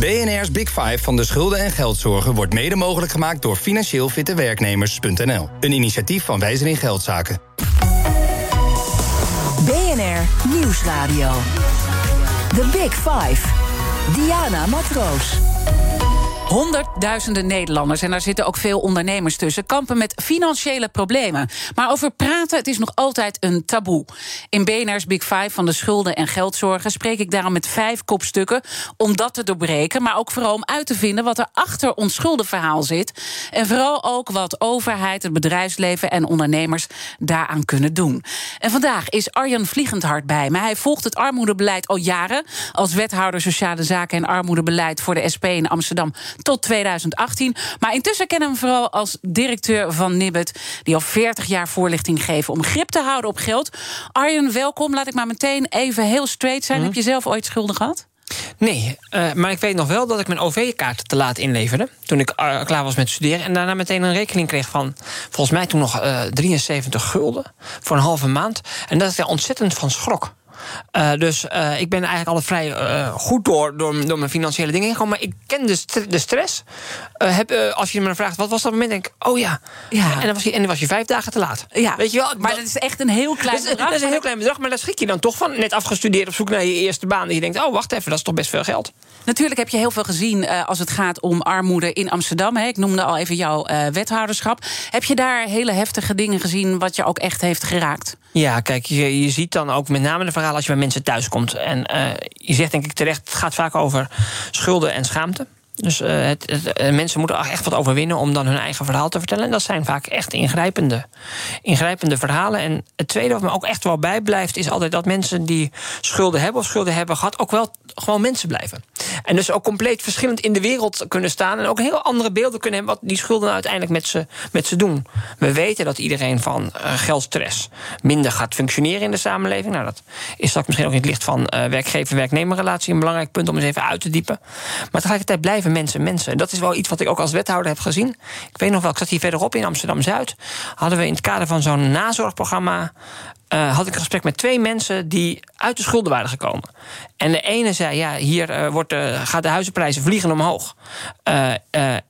BNR's Big Five van de schulden en geldzorgen wordt mede mogelijk gemaakt door financieel fitte werknemers.nl. Een initiatief van Wijzer in Geldzaken. BNR Nieuwsradio. The Big Five. Diana Matroos. Honderdduizenden Nederlanders, en daar zitten ook veel ondernemers tussen, kampen met financiële problemen. Maar over praten, het is nog altijd een taboe. In BNR's Big Five van de schulden en geldzorgen spreek ik daarom met vijf kopstukken om dat te doorbreken. Maar ook vooral om uit te vinden wat er achter ons schuldenverhaal zit. En vooral ook wat overheid, het bedrijfsleven en ondernemers daaraan kunnen doen. En vandaag is Arjan Vliegendhart bij me. Hij volgt het armoedebeleid al jaren als wethouder sociale zaken en armoedebeleid voor de SP in Amsterdam tot 2018. Maar intussen kennen we hem vooral als directeur van Nibbet... die al 40 jaar voorlichting geven om grip te houden op geld. Arjen, welkom. Laat ik maar meteen even heel straight zijn. Mhm. Heb je zelf ooit schulden gehad? Nee, uh, maar ik weet nog wel dat ik mijn OV-kaart te laat inleverde. Toen ik uh, klaar was met studeren. En daarna meteen een rekening kreeg van, volgens mij toen nog uh, 73 gulden. Voor een halve maand. En dat ik daar ontzettend van schrok. Uh, dus uh, ik ben eigenlijk altijd vrij uh, goed door, door, door, mijn financiële dingen gekomen. Maar ik ken de, st de stress. Heb, als je me vraagt, wat was dat moment? denk ik, oh ja. ja. En, dan was je, en dan was je vijf dagen te laat. Ja. Weet je wel? Maar dat is echt een heel klein dat, bedrag. Dat is een heel klein bedrag, maar daar schrik je dan toch van. Net afgestudeerd op zoek naar je eerste baan. En je denkt, oh wacht even, dat is toch best veel geld. Natuurlijk heb je heel veel gezien als het gaat om armoede in Amsterdam. Hè. Ik noemde al even jouw wethouderschap. Heb je daar hele heftige dingen gezien wat je ook echt heeft geraakt? Ja, kijk, je, je ziet dan ook met name de verhalen als je bij mensen thuis komt. En uh, je zegt denk ik terecht, het gaat vaak over schulden en schaamte. Dus het, het, mensen moeten echt wat overwinnen om dan hun eigen verhaal te vertellen. En dat zijn vaak echt ingrijpende, ingrijpende verhalen. En het tweede wat me ook echt wel bijblijft, is altijd dat mensen die schulden hebben of schulden hebben gehad, ook wel gewoon mensen blijven. En dus ook compleet verschillend in de wereld kunnen staan. En ook heel andere beelden kunnen hebben wat die schulden uiteindelijk met ze, met ze doen. We weten dat iedereen van uh, geldstress minder gaat functioneren in de samenleving. Nou, dat is straks misschien ook in het licht van uh, werkgever-werknemerrelatie een belangrijk punt om eens even uit te diepen. Maar tegelijkertijd blijven mensen mensen. En dat is wel iets wat ik ook als wethouder heb gezien. Ik weet nog wel, ik zat hier verderop in Amsterdam Zuid. Hadden we in het kader van zo'n nazorgprogramma. Uh, had ik een gesprek met twee mensen die uit de schulden waren gekomen. En de ene zei: Ja, hier uh, wordt, uh, gaat de huizenprijzen vliegen omhoog.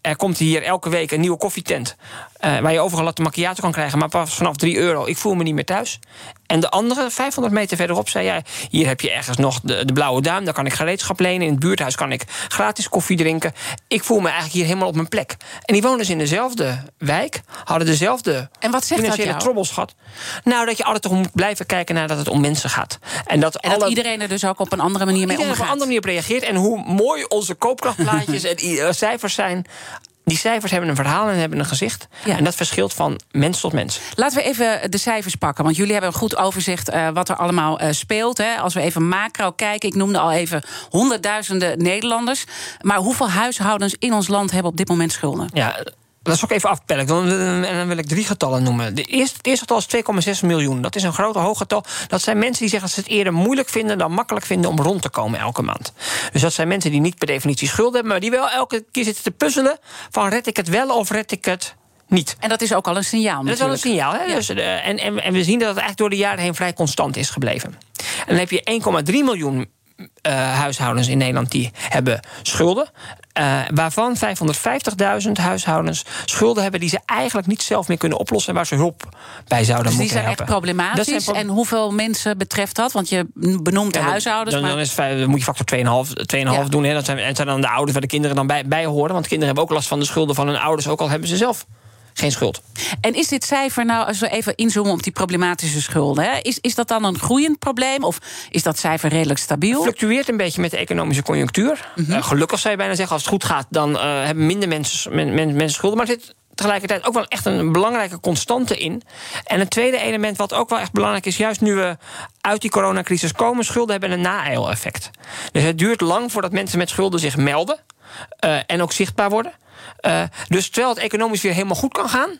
er komt hier elke week een nieuwe koffietent. Waar je overal latte macchiato kan krijgen, maar pas vanaf 3 euro. Ik voel me niet meer thuis. En de andere, 500 meter verderop, zei: Ja, hier heb je ergens nog de, de blauwe duim. Daar kan ik gereedschap lenen. In het buurthuis kan ik gratis koffie drinken. Ik voel me eigenlijk hier helemaal op mijn plek. En die wonen dus in dezelfde wijk, hadden dezelfde en wat zegt financiële dat gehad. Nou, dat je altijd toch moet blijven kijken naar dat het om mensen gaat. En dat, en dat alle, iedereen er dus ook op een andere manier mee omgaat. op een andere manier op reageert. En hoe mooi onze koopkrachtplaatjes en uh, cijfers zijn. Die cijfers hebben een verhaal en hebben een gezicht. Ja. En dat verschilt van mens tot mens. Laten we even de cijfers pakken. Want jullie hebben een goed overzicht uh, wat er allemaal uh, speelt. Hè. Als we even macro kijken. Ik noemde al even honderdduizenden Nederlanders. Maar hoeveel huishoudens in ons land hebben op dit moment schulden? Ja, dat is ook even afpellen. En dan wil ik drie getallen noemen. De eerste, het eerste getal is 2,6 miljoen. Dat is een groot hoog getal. Dat zijn mensen die zeggen dat ze het eerder moeilijk vinden dan makkelijk vinden om rond te komen elke maand. Dus dat zijn mensen die niet per definitie schulden hebben, maar die wel elke keer zitten te puzzelen van red ik het wel of red ik het niet. En dat is ook al een signaal. Dat is wel een signaal. Hè? Ja. Dus, uh, en, en, en we zien dat het eigenlijk door de jaren heen vrij constant is gebleven. En dan heb je 1,3 miljoen huishoudens in Nederland die hebben schulden. Uh, waarvan 550.000 huishoudens schulden hebben die ze eigenlijk niet zelf meer kunnen oplossen en waar ze hulp bij zouden dus moeten die zijn helpen. echt problematisch. Pro en hoeveel mensen betreft dat? Want je benoemt de ja, huishoudens. Dan, maar... dan, is dan moet je factor 2,5 ja. doen. Hè. Dat zijn, en zijn dan de ouders waar de kinderen dan bij, bij horen. Want kinderen hebben ook last van de schulden van hun ouders, ook al hebben ze zelf geen schuld. En is dit cijfer nou, als we even inzoomen op die problematische schulden, hè, is, is dat dan een groeiend probleem of is dat cijfer redelijk stabiel? Het fluctueert een beetje met de economische conjunctuur. Mm -hmm. uh, gelukkig zou je bijna zeggen, als het goed gaat, dan uh, hebben minder mensen, men, men, mensen schulden. Maar er zit tegelijkertijd ook wel echt een belangrijke constante in. En het tweede element wat ook wel echt belangrijk is, juist nu we uit die coronacrisis komen, schulden hebben een na-effect. Dus het duurt lang voordat mensen met schulden zich melden uh, en ook zichtbaar worden. Uh, dus terwijl het economisch weer helemaal goed kan gaan,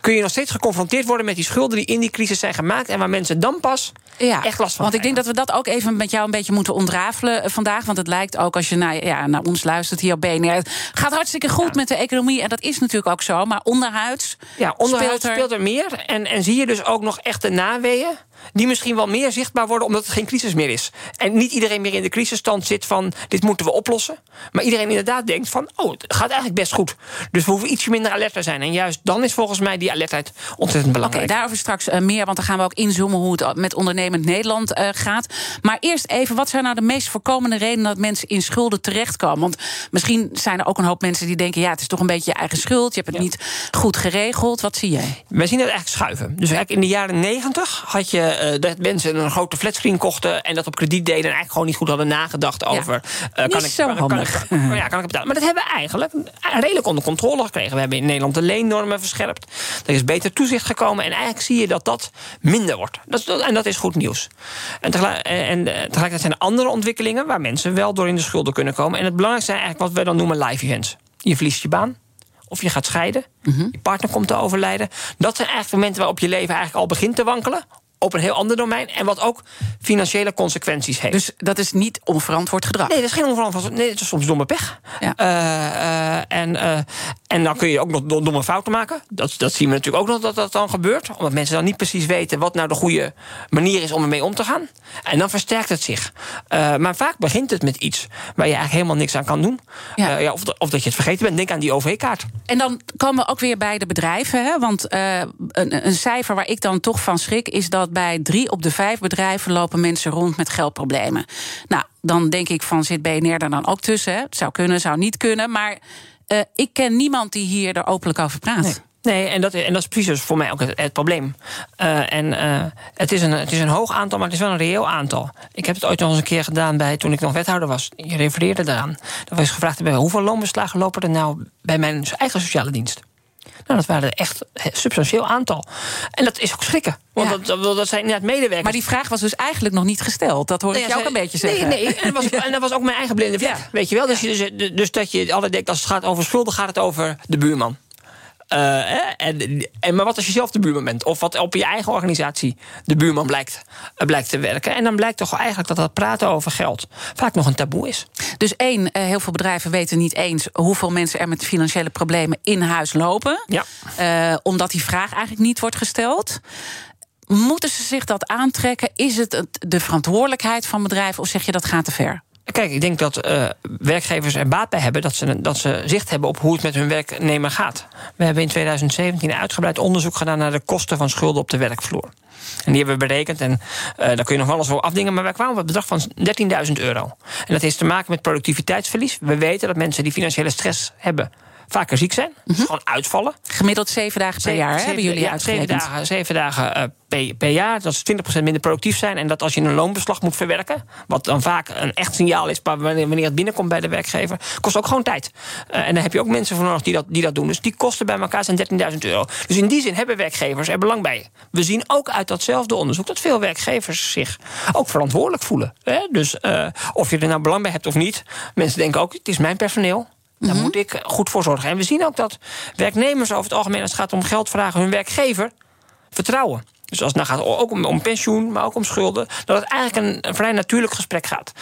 kun je nog steeds geconfronteerd worden met die schulden die in die crisis zijn gemaakt en waar mensen dan pas Ja, echt last van Want ik denk dat we dat ook even met jou een beetje moeten ontrafelen vandaag. Want het lijkt ook als je naar, ja, naar ons luistert hier op BNR. Het gaat hartstikke goed met de economie. En dat is natuurlijk ook zo. Maar onderhuids. Ja, onderhuids speelt er, speelt er meer. En, en zie je dus ook nog echt de naweeën die misschien wel meer zichtbaar worden omdat het geen crisis meer is. En niet iedereen meer in de crisisstand zit van dit moeten we oplossen. Maar iedereen inderdaad denkt van oh, het gaat eigenlijk best goed. Dus we hoeven ietsje minder alert te zijn. En juist dan is volgens mij die alertheid ontzettend belangrijk. Oké, daarover straks uh, meer, want dan gaan we ook inzoomen hoe het met ondernemend Nederland uh, gaat. Maar eerst even, wat zijn nou de meest voorkomende redenen dat mensen in schulden terechtkomen? Want misschien zijn er ook een hoop mensen die denken: ja, het is toch een beetje je eigen schuld. Je hebt het ja. niet goed geregeld. Wat zie jij? Wij zien het eigenlijk schuiven. Dus eigenlijk in de jaren negentig had je uh, dat mensen een grote flatscreen kochten en dat op krediet deden en eigenlijk gewoon niet goed hadden nagedacht over. Ja, kan, ik, zo kan, kan, ik, kan, ja, kan ik betalen? Maar dat hebben we eigenlijk redelijk onder controle gekregen. We hebben in Nederland de leennormen verscherpt. Er is beter toezicht gekomen en eigenlijk zie je dat dat minder wordt. Dat, en dat is goed nieuws. En, tegelijk, en tegelijkertijd zijn er andere ontwikkelingen waar mensen wel door in de schulden kunnen komen. En het belangrijkste zijn eigenlijk wat we dan noemen live events. Je verliest je baan of je gaat scheiden, -hmm. je partner komt te overlijden. Dat zijn eigenlijk momenten waarop je leven eigenlijk al begint te wankelen op een heel ander domein. En wat ook financiële consequenties heeft. Dus dat is niet onverantwoord gedrag? Nee, dat is geen onverantwoord Nee, het is soms domme pech. Ja. Uh, uh, en, uh, en dan kun je ook nog domme fouten maken. Dat, dat zien we natuurlijk ook nog dat dat dan gebeurt. Omdat mensen dan niet precies weten wat nou de goede manier is om ermee om te gaan. En dan versterkt het zich. maar vaak begint het met iets waar je eigenlijk helemaal niks aan kan doen. Ja. ja of, of, dat je het vergeten bent. Denk aan die OV-kaart. En dan komen we ook weer bij de bedrijven. Hè? Want een, een cijfer waar ik dan toch van schrik is dat bij drie op de vijf bedrijven lopen mensen rond met geldproblemen. Nou, dan denk ik van zit BNR daar dan ook tussen? Het zou kunnen, zou niet kunnen. Maar uh, ik ken niemand die hier er openlijk over praat. Nee. En dat, en dat is precies dus voor mij ook het, probleem. Uh, en uh, het, is een, het is een hoog aantal, maar het is wel een reëel aantal. Ik heb het ooit nog eens een keer gedaan bij, toen ik nog wethouder was. Je refereerde daaraan. Dan was gevraagd: bij hoeveel loonbeslagen lopen er nou bij mijn eigen sociale dienst? Nou, dat waren er echt een substantieel aantal. En dat is ook schrikken. Want ja. dat, dat zijn inderdaad medewerkers. Maar die vraag was dus eigenlijk nog niet gesteld. Dat hoor ik nee, jou ook een beetje zeggen. Nee, nee. En, dat was, en dat was ook mijn eigen blinde vlek. Ja. Weet je wel? Dus, dus, dus dat je altijd denkt, als het gaat over schulden, gaat het over de buurman. Uh, en, en, maar wat als je zelf de buurman bent? Of wat op je eigen organisatie de buurman blijkt, uh, blijkt te werken? En dan blijkt toch eigenlijk dat dat praten over geld vaak nog een taboe is. Dus één, heel veel bedrijven weten niet eens hoeveel mensen er met financiële problemen in huis lopen. Ja. omdat die vraag eigenlijk niet wordt gesteld. Moeten ze zich dat aantrekken? Is het de verantwoordelijkheid van bedrijven of zeg je dat gaat te ver? Kijk, ik denk dat uh, werkgevers er baat bij hebben dat ze, dat ze zicht hebben op hoe het met hun werknemer gaat. We hebben in 2017 een uitgebreid onderzoek gedaan naar de kosten van schulden op de werkvloer. En die hebben we berekend en uh, daar kun je nog wel eens voor afdingen. Maar wij kwamen op het bedrag van 13.000 euro. En dat heeft te maken met productiviteitsverlies. We weten dat mensen die financiële stress hebben vaker ziek zijn. Dus gewoon uitvallen. Gemiddeld zeven dagen per zeven, jaar zeven, hebben jullie ja, zeven dagen, zeven dagen uh, per, per, jaar. Dat is 20% minder productief zijn. En dat als je een loonbeslag moet verwerken... wat dan vaak een echt signaal is wanneer, wanneer het binnenkomt bij de werkgever... kost ook gewoon tijd. Uh, en daar heb je ook mensen voor nodig die dat, die dat doen. Dus die kosten bij elkaar zijn 13.000 euro. Dus in die zin hebben werkgevers er belang bij. We zien ook uit datzelfde onderzoek... dat veel werkgevers zich ook verantwoordelijk voelen. Hè? Dus uh, of je er nou belang bij hebt of niet... mensen denken ook, het is mijn personeel... Daar mm -hmm. moet ik goed voor zorgen. En we zien ook dat werknemers over het algemeen, als het gaat om geld vragen, hun werkgever vertrouwen. Dus als het nou gaat ook om, om, pensioen, maar ook om schulden, dat het eigenlijk een, een vrij natuurlijk gesprek gaat.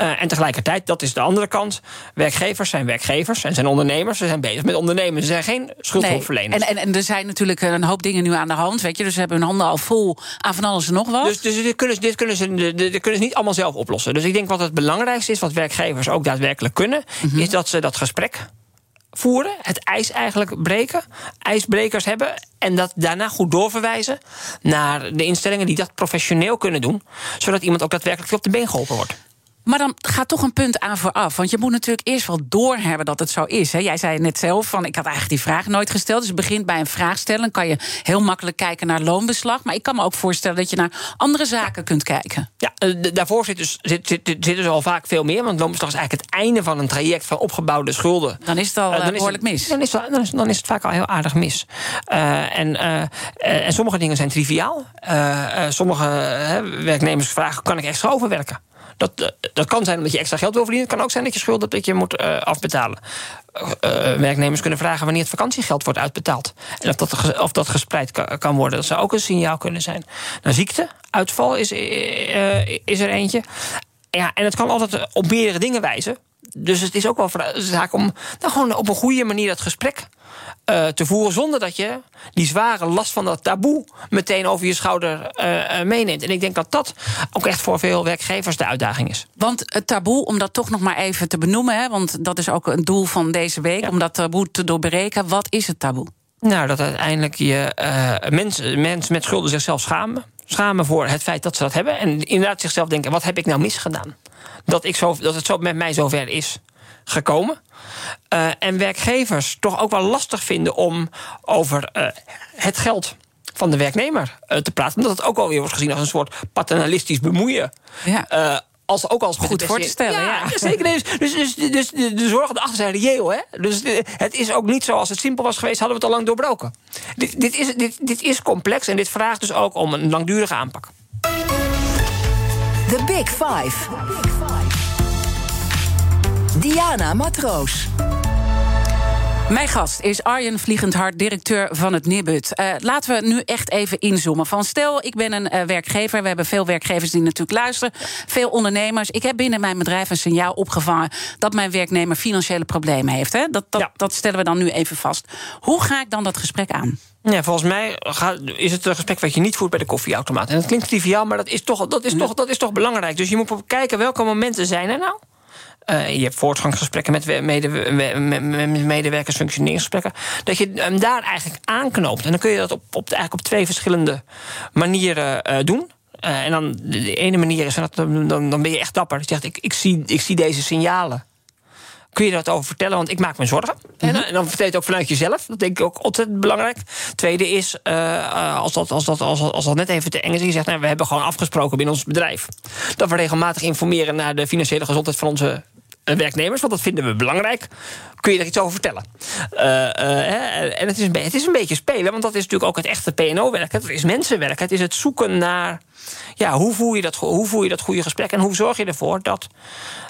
Uh, en tegelijkertijd, dat is de andere kant. Werkgevers zijn werkgevers en zijn ondernemers. Ze zijn bezig met ondernemen. Ze zijn geen schuldhulpverleners. Nee. En, en, en er zijn natuurlijk een hoop dingen nu aan de hand. Weet je, dus ze hebben hun handen al vol aan van alles en nog wat. Dus, dus dit, kunnen, dit, kunnen ze, dit kunnen ze niet allemaal zelf oplossen. Dus ik denk wat het belangrijkste is, wat werkgevers ook daadwerkelijk kunnen, mm -hmm. is dat ze dat gesprek voeren, het ijs eigenlijk breken, ijsbrekers hebben en dat daarna goed doorverwijzen naar de instellingen die dat professioneel kunnen doen, zodat iemand ook daadwerkelijk op de been geholpen wordt. Maar dan gaat toch een punt aan vooraf. Want je moet natuurlijk eerst wel doorhebben dat het zo is. Hè? Jij zei net zelf van ik had eigenlijk die vraag nooit gesteld. Dus het begint bij een vraag stellen. Dan kan je heel makkelijk kijken naar loonbeslag. Maar ik kan me ook voorstellen dat je naar andere zaken kunt kijken. Ja, daarvoor zit dus, zit, zit, zit dus al vaak veel meer. Want loonbeslag is eigenlijk het einde van een traject van opgebouwde schulden. Dan is het al uh, dan behoorlijk is het, mis. Dan is, het, dan, is, dan is het vaak al heel aardig mis. Uh, en, uh, en sommige dingen zijn triviaal. sommige werknemers vragen: kan ik extra overwerken? Dat, eh, dat kan zijn omdat je extra geld wil verdienen. Het kan ook zijn dat je schulden dat je moet uh, afbetalen. Uh, werknemers kunnen vragen wanneer het vakantiegeld wordt uitbetaald. En of dat, of dat gespreid kan, worden. Dat zou ook een signaal kunnen zijn. Nou, ziekte, uitval is, is er eentje. Ja, en het kan altijd op meerdere dingen wijzen. Dus het is ook wel zaak om nou, gewoon op een goede manier dat gesprek uh, te voeren. zonder dat je die zware last van dat taboe meteen over je schouder uh, meeneemt. En ik denk dat dat ook echt voor veel werkgevers de uitdaging is. Want het taboe, om dat toch nog maar even te benoemen, hè, want dat is ook een doel van deze week, om dat taboe te doorbreken. Wat is het taboe? Nou, dat uiteindelijk je mensen, mensen met schulden zichzelf schamen. Schamen voor het feit dat ze dat hebben. En inderdaad zichzelf denken: wat heb ik nou misgedaan? Dat, ik zo, dat het zo met mij zover is gekomen. Uh, en werkgevers toch ook wel lastig vinden om over uh, het geld van de werknemer uh, te praten. Omdat het ook alweer wordt gezien als een soort paternalistisch bemoeien. Ja. Als, ook als Goed voor te stellen, ja. ja. Zeker. Dus, dus, dus, dus de, de zorgen erachter zijn reëel. Hè? Dus het is ook niet zo als het simpel was geweest, hadden we het al lang doorbroken. Dit, dit, is, dit, dit is complex en dit vraagt dus ook om een langdurige aanpak. The Big Five. Diana Matroos. Mijn gast is Arjen Vliegendhart, directeur van het Nibud. Uh, laten we nu echt even inzoomen. Van stel, ik ben een uh, werkgever. We hebben veel werkgevers die natuurlijk luisteren. Veel ondernemers. Ik heb binnen mijn bedrijf een signaal opgevangen... dat mijn werknemer financiële problemen heeft. Hè? Dat, dat, ja. dat stellen we dan nu even vast. Hoe ga ik dan dat gesprek aan? Ja, volgens mij is het een gesprek wat je niet voert bij de koffieautomaat. En dat klinkt triviaal, maar dat is toch, dat is toch, dat is toch belangrijk. Dus je moet kijken welke momenten zijn er nou... Uh, je hebt voortgangsgesprekken met medewerkers, functioneringsgesprekken. Dat je hem daar eigenlijk aanknoopt. En dan kun je dat op, op, eigenlijk op twee verschillende manieren uh, doen. Uh, en dan de ene manier is, dat, dan, dan ben je echt dapper. Je zegt, ik, ik, zie, ik zie deze signalen. Kun je dat over vertellen? Want ik maak me zorgen. Mm -hmm. En dan vertel je het ook vanuit jezelf. Dat denk ik ook ontzettend belangrijk. Tweede is, uh, als, dat, als, dat, als, als dat net even te eng is... je zegt, nou, we hebben gewoon afgesproken binnen ons bedrijf... dat we regelmatig informeren naar de financiële gezondheid van onze werknemers, want dat vinden we belangrijk. Kun je er iets over vertellen? Uh, uh, en het is, een, het is een beetje spelen, want dat is natuurlijk ook het echte PNO-werk. Het is mensenwerk. Het is het zoeken naar ja, hoe, voer je dat, hoe voer je dat goede gesprek en hoe zorg je ervoor dat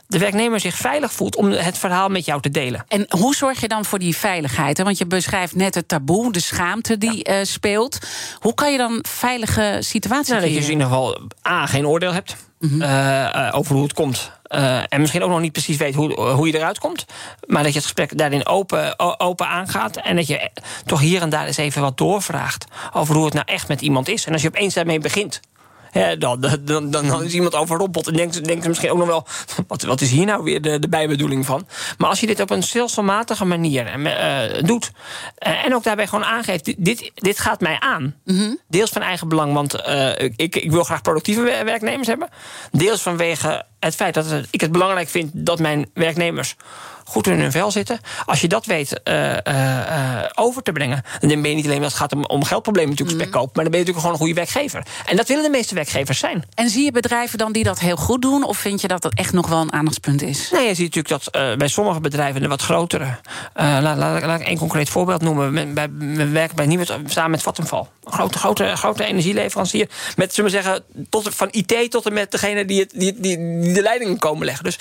de werknemer zich veilig voelt om het verhaal met jou te delen. En hoe zorg je dan voor die veiligheid? Want je beschrijft net het taboe, de schaamte die ja. speelt. Hoe kan je dan veilige situaties nou, Dat je dus in ieder geval A, geen oordeel hebt. Uh, over hoe het komt. Uh, en misschien ook nog niet precies weet hoe, hoe je eruit komt. Maar dat je het gesprek daarin open, open aangaat. En dat je toch hier en daar eens even wat doorvraagt. Over hoe het nou echt met iemand is. En als je opeens daarmee begint. Ja, dan, dan, dan, is iemand overrompeld en denkt, denkt misschien ook nog wel... wat, wat is hier nou weer de, de bijbedoeling van? Maar als je dit op een stelselmatige manier uh, doet... Uh, en ook daarbij gewoon aangeeft, dit, dit gaat mij aan. Mm -hmm. Deels van eigen belang, want ik, ik wil graag productieve werknemers hebben. Deels vanwege het feit dat ik het belangrijk vind... dat mijn werknemers goed in hun vel zitten. Als je dat weet uh, uh, over te brengen, dan ben je niet alleen dat het gaat om, om geldproblemen natuurlijk mm. spekkoop, maar dan ben je natuurlijk gewoon een goede werkgever. En dat willen de meeste werkgevers zijn. En zie je bedrijven dan die dat heel goed doen, of vind je dat dat echt nog wel een aandachtspunt is? Nee, je ziet natuurlijk dat uh, bij sommige bedrijven, de wat grotere, laat, laat, laat, ik één concreet voorbeeld noemen. We, bij, we werken bij Nieuwe samen met Vattenfall, een grote, grote, grote energieleverancier, met zullen we zeggen, tot, van IT tot en met degene die, het, die, die, die de leidingen komen leggen. Dus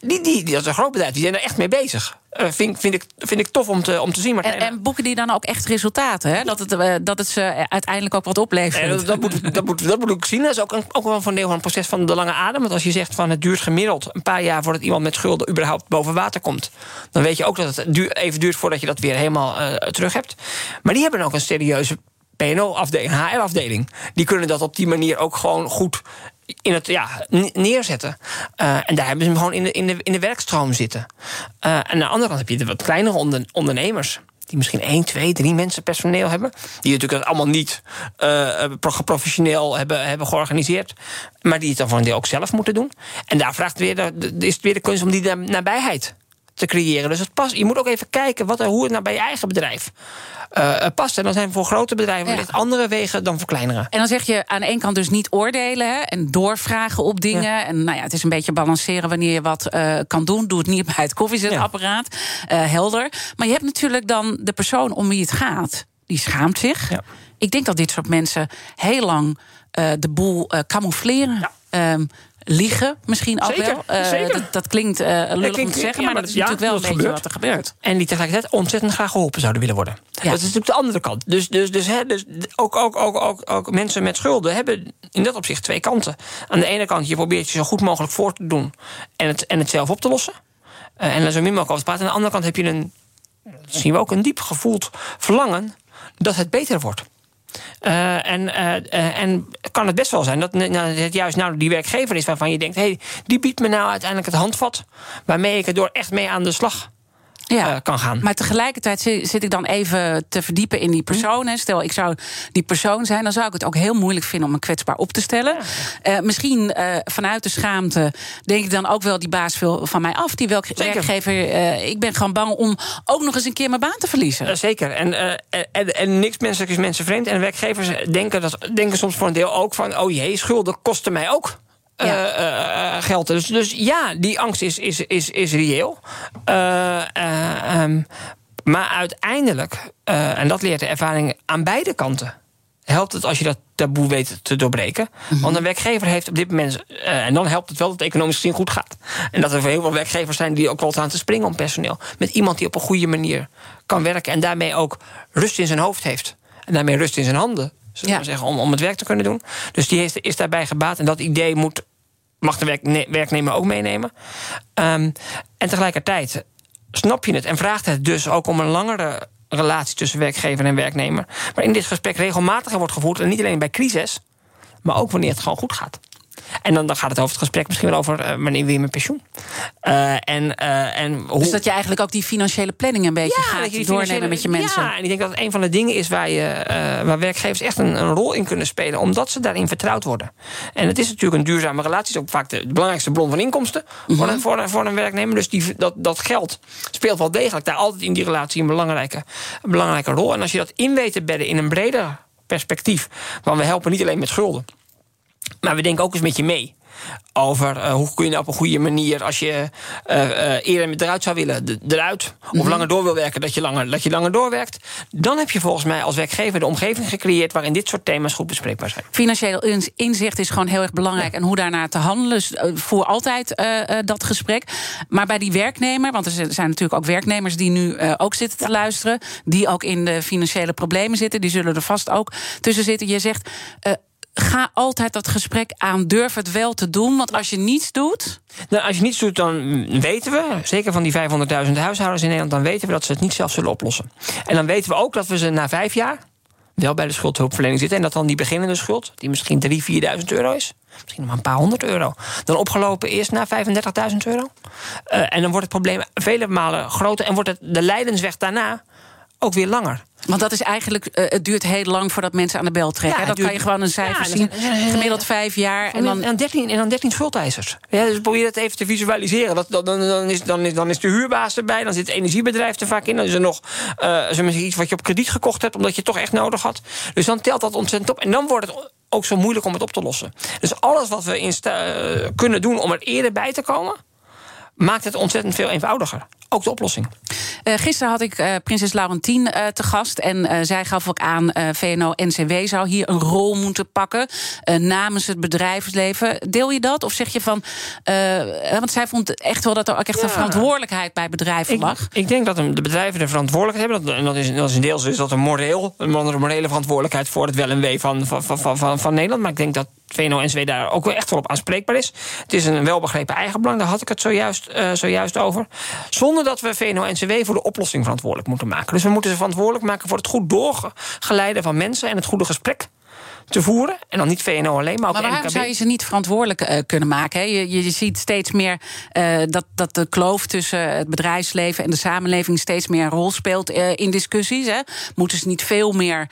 die, die, die, dat is een groot bedrijf, die zijn er echt mee bezig. Uh, vind, vind, ik, vind ik tof om te, om te zien. En, en, boeken die dan ook echt resultaten? Hè? Dat, het, uh, dat het ze uiteindelijk ook wat oplevert? Dat, dat, moet, dat, moet, dat moet ik zien. Dat is ook, een, ook wel van deel van het proces van de lange adem. Want als je zegt van het duurt gemiddeld een paar jaar... voordat iemand met schulden überhaupt boven water komt... dan weet je ook dat het duur, even duurt voordat je dat weer helemaal uh, terug hebt. Maar die hebben ook een serieuze PNO-afdeling, HR-afdeling. Die kunnen dat op die manier ook gewoon goed in het ja, neerzetten. Uh, en daar hebben ze hem gewoon in de, in de, in de werkstroom zitten. Uh, en aan de andere kant heb je de wat kleinere onder, ondernemers. Die misschien één, twee, drie mensen personeel hebben. Die natuurlijk allemaal niet uh, professioneel hebben, hebben georganiseerd. Maar die het dan voor een deel ook zelf moeten doen. En daar vraagt weer de, is het weer de kunst om die nabijheid te creëren. Dus het past, je moet ook even kijken wat, hoe het nou bij je eigen bedrijf uh, past. En dan zijn voor grote bedrijven wellicht ja. andere wegen dan voor kleinere. En dan zeg je aan de ene kant dus niet oordelen hè, en doorvragen op dingen. Ja. En nou ja, het is een beetje balanceren wanneer je wat uh, kan doen. Doe het niet bij het koffiezetapparaat. Ja. Uh, helder. Maar je hebt natuurlijk dan de persoon om wie het gaat. Die schaamt zich. Ik denk dat dit soort mensen heel lang de boel camoufleren. Um, liegen misschien ook Zeker, wel. Uh, zeker. Dat, dat, klinkt uh, lullig klinkt, om te zeggen, ja, maar, dat is ja, natuurlijk wel een beetje wat er gebeurt. En die tegelijkertijd ontzettend graag geholpen zouden willen worden. Dat is natuurlijk de andere kant. Dus, dus, dus, hè, dus ook, ook, ook, ook, ook mensen met schulden hebben in dat opzicht twee kanten. Aan de ene kant, je probeert je zo goed mogelijk voor te doen en het, en het zelf op te lossen. Uh, en er zo min mogelijk over te praten. Aan de andere kant heb je een, zien we ook, een diep gevoeld verlangen dat het beter wordt. Uh, en, uh, en kan het best wel zijn dat het juist nou die werkgever is waarvan je denkt: hé, hey, die biedt me nou uiteindelijk het handvat waarmee ik er door echt mee aan de slag ja, uh, kan gaan. Maar tegelijkertijd zit ik dan even te verdiepen in die persoon. Hè. Stel, ik zou die persoon zijn, dan zou ik het ook heel moeilijk vinden om me kwetsbaar op te stellen. Ja. Uh, misschien uh, vanuit de schaamte denk ik dan ook wel die baas veel van mij af. Die welk Zeker. werkgever. ik ben gewoon bang om ook nog eens een keer mijn baan te verliezen. zeker. En, en, en, niks menselijk is mensen vreemd. En werkgevers denken, dat, denken soms voor een deel ook van: oh jee, schulden kosten mij ook. Ja. Uh, geld. Dus, dus ja, die angst is, is, is, is reëel. Uh, um, maar uiteindelijk, en dat leert de ervaring aan beide kanten. Helpt het als je dat taboe weet te doorbreken? -hmm. Want een werkgever heeft op dit moment. en dan helpt het wel dat het economisch gezien goed gaat. En dat er heel veel werkgevers zijn die ook wel staan te springen om personeel. Met iemand die op een goede manier kan werken. En daarmee ook rust in zijn hoofd heeft. En daarmee rust in zijn handen zullen zeggen, om, om het werk te kunnen doen. Dus die heeft, is daarbij gebaat. En dat idee moet, mag de werk, ne, werknemer ook meenemen. Um, en tegelijkertijd snap je het en vraagt het dus ook om een langere relatie tussen werkgever en werknemer. Maar in dit gesprek regelmatiger wordt gevoerd. En niet alleen bij crisis, maar ook wanneer het gewoon goed gaat. En dan, dan gaat het over het gesprek misschien wel over uh, wanneer wil je met pensioen. Uh, en, uh, en hoe... Dus dat je eigenlijk ook die financiële planning een beetje ja, gaat doornemen financiële... met je mensen. Ja, en ik denk dat een van de dingen is waar, je, waar werkgevers echt een, een, rol in kunnen spelen, omdat ze daarin vertrouwd worden. En het is natuurlijk een duurzame relatie, het is ook vaak de belangrijkste bron van inkomsten mm -hmm. voor, een, voor, een, voor een werknemer. Dus die, dat, dat geld speelt wel degelijk daar altijd in die relatie een belangrijke, een belangrijke rol. En als je dat in weet te bedden in een breder perspectief, want we helpen niet alleen met schulden. Maar we denken ook eens met je mee. Over uh, hoe kun je nou op een goede manier, als je uh, uh, eerder eruit zou willen, de, eruit. Of mm -hmm. langer door wil werken, dat je langer, dat je langer doorwerkt. Dan heb je volgens mij als werkgever de omgeving gecreëerd waarin dit soort thema's goed bespreekbaar zijn. Financieel inzicht is gewoon heel erg belangrijk. Ja. En hoe daarnaar te handelen. Dus voer altijd dat gesprek. Maar bij die werknemer, want er zijn natuurlijk ook werknemers die nu ook zitten te luisteren. Die ook in de financiële problemen zitten. Die zullen er vast ook tussen zitten. Je zegt ga altijd dat gesprek aan. Durf het wel te doen. Want als je niets doet. Nou, als je niets doet, dan weten we, zeker van die 500.000 huishoudens in Nederland, dan weten we dat ze het niet zelf zullen oplossen. En dan weten we ook dat we ze na vijf jaar wel bij de schuldhulpverlening zitten. En dat dan die beginnende schuld, die misschien 3.000, 4.000 euro is. Misschien nog maar een paar honderd euro. Dan opgelopen is naar 35.000 euro. Uh, en dan wordt het probleem vele malen groter. En wordt het, de lijdensweg daarna ook weer langer. Want dat is eigenlijk, uh, het duurt heel lang voordat mensen aan de bel trekken. Ja, dat duurt, kan je gewoon een cijfer ja, zien. Gemiddeld vijf jaar. En dan, en 13, en dan 13 schuldeisers. Ja, dus probeer het even te visualiseren. Dat, dan, dan, is, dan, is, dan is de huurbaas erbij. Dan zit het energiebedrijf er vaak in. Dan is er nog uh, iets wat je op krediet gekocht hebt. Omdat je het toch echt nodig had. Dus dan telt dat ontzettend op. En dan wordt het ook zo moeilijk om het op te lossen. Dus alles wat we in uh, kunnen doen om er eerder bij te komen. Maakt het ontzettend veel eenvoudiger. Ook de oplossing. Uh, gisteren had ik uh, prinses Laurentien uh, te gast. En zij gaf ook aan, VNO-NCW zou hier een rol moeten pakken. namens het bedrijfsleven. Deel je dat? Of zeg je van... want zij vond echt wel dat er ook echt ja. een verantwoordelijkheid bij bedrijven lag. Ik denk dat de bedrijven de verantwoordelijkheid hebben. Dat, en dat is, dat is een deels is dat een moreel. Een morele verantwoordelijkheid voor het wel en wee van, van, van, van, van Nederland. Maar ik denk dat VNO-NCW daar ook wel echt wel op aanspreekbaar is. Het is een welbegrepen eigenbelang. Daar had ik het zojuist, zojuist over. Zonder dat we VNO-NCW voor de oplossing verantwoordelijk moeten maken. Dus we moeten ze verantwoordelijk maken voor het goed doorgeleiden van mensen en het goede gesprek te voeren. En dan niet VNO alleen, maar ook maar waarom zou je ze niet verantwoordelijk uh, kunnen maken? Hè? Je, je ziet steeds meer uh, dat, dat de kloof tussen het bedrijfsleven en de samenleving steeds meer een rol speelt uh, in discussies. Hè? Moeten ze niet veel meer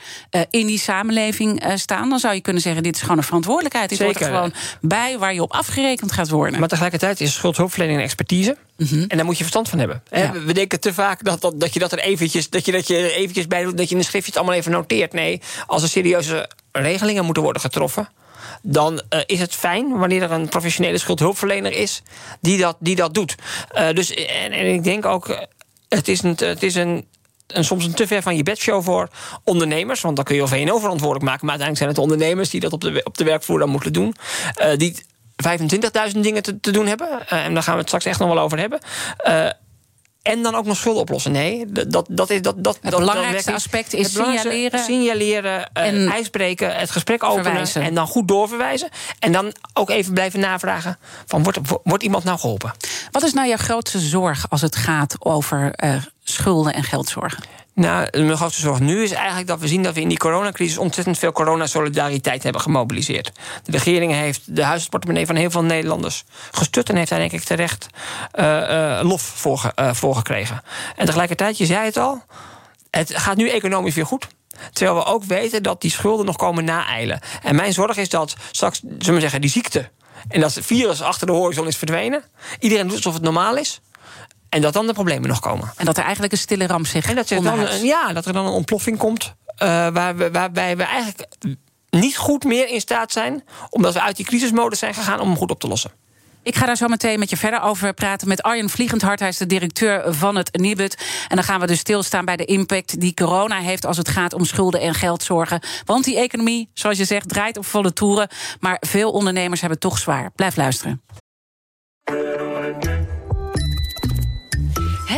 in die samenleving staan? Dan zou je kunnen zeggen: dit is gewoon een verantwoordelijkheid. Dit hoort er gewoon bij waar je op afgerekend gaat worden. Maar tegelijkertijd is schuldhulpverlening een expertise. Mm -hmm. En daar moet je verstand van hebben. Ja. We denken te vaak dat, dat, dat je dat er eventjes, dat je, dat je eventjes bij doet, dat je in een schriftje het allemaal even noteert. Nee, als er serieuze regelingen moeten worden getroffen. Dan uh, is het fijn wanneer er een professionele schuldhulpverlener is die dat, die dat doet. Uh, dus, en, en, ik denk ook, het is een, het is een en soms een te ver van je bedshow voor ondernemers. Want dan kun je VNO verantwoordelijk maken. Maar uiteindelijk zijn het ondernemers die dat op de, op de werkvloer dan moeten doen. Uh, die 25.000 dingen te, te, doen hebben. en daar gaan we het straks echt nog wel over hebben. En dan ook nog schulden oplossen. Nee, dat, dat is dat. dat het belangrijkste aspect is signaleren. Signaleren, en ijsbreken, het gesprek openen. En dan goed doorverwijzen. En dan ook even blijven navragen: van, wordt, wordt iemand nou geholpen? Wat is nou jouw grootste zorg als het gaat over uh, schulden en geldzorgen? Nou, mijn grootste zorg nu is eigenlijk dat we zien dat we in die coronacrisis ontzettend veel coronasolidariteit hebben gemobiliseerd. De regering heeft de huisportemonnee van heel veel Nederlanders gestut en heeft daar denk ik terecht uh, uh, lof voor, uh, voor gekregen. En tegelijkertijd, je zei het al, het gaat nu economisch weer goed. Terwijl we ook weten dat die schulden nog komen naeilen. En mijn zorg is dat straks, zullen we zeggen, die ziekte en dat het virus achter de horizon is verdwenen. Iedereen doet alsof het normaal is. En dat dan de problemen nog komen. En dat er eigenlijk een stille ramp zich en dat er dan, Ja, dat er dan een ontploffing komt. Uh, waar we, waarbij we eigenlijk niet goed meer in staat zijn... omdat we uit die crisismodus zijn gegaan om hem goed op te lossen. Ik ga daar zo meteen met je verder over praten met Arjen Vliegendhart. Hij is de directeur van het Nibud. En dan gaan we dus stilstaan bij de impact die corona heeft als het gaat om schulden en geldzorgen. Want die economie, zoals je zegt, draait op volle toeren. Maar veel ondernemers hebben het toch zwaar. Blijf luisteren.